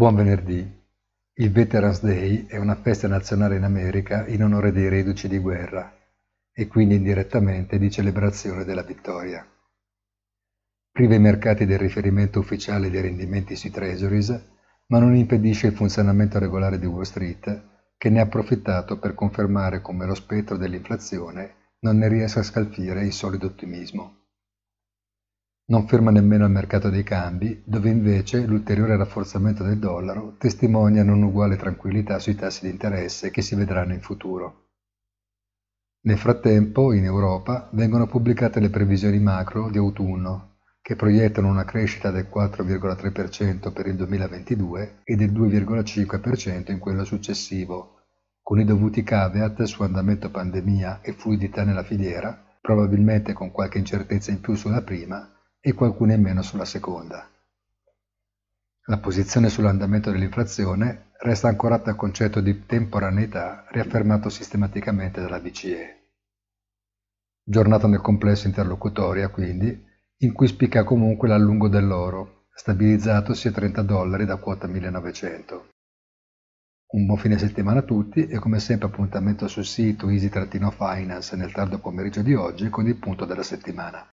Buon venerdì. Il Veterans Day è una festa nazionale in America in onore dei reduci di guerra e quindi indirettamente di celebrazione della vittoria. Priva i mercati del riferimento ufficiale dei rendimenti sui treasuries, ma non impedisce il funzionamento regolare di Wall Street, che ne ha approfittato per confermare come lo spettro dell'inflazione non ne riesca a scalfire il solido ottimismo. Non ferma nemmeno il mercato dei cambi, dove invece l'ulteriore rafforzamento del dollaro testimonia un'uguale tranquillità sui tassi di interesse che si vedranno in futuro. Nel frattempo, in Europa, vengono pubblicate le previsioni macro di autunno, che proiettano una crescita del 4,3% per il 2022 e del 2,5% in quello successivo, con i dovuti caveat su andamento pandemia e fluidità nella filiera, probabilmente con qualche incertezza in più sulla prima, e qualcuna in meno sulla seconda. La posizione sull'andamento dell'inflazione resta ancorata al concetto di temporaneità riaffermato sistematicamente dalla BCE. Giornata nel complesso interlocutoria, quindi, in cui spicca comunque l'allungo dell'oro, stabilizzatosi a 30 dollari da quota 1900. Un buon fine settimana a tutti e come sempre appuntamento sul sito easy-finance nel tardo pomeriggio di oggi con il punto della settimana.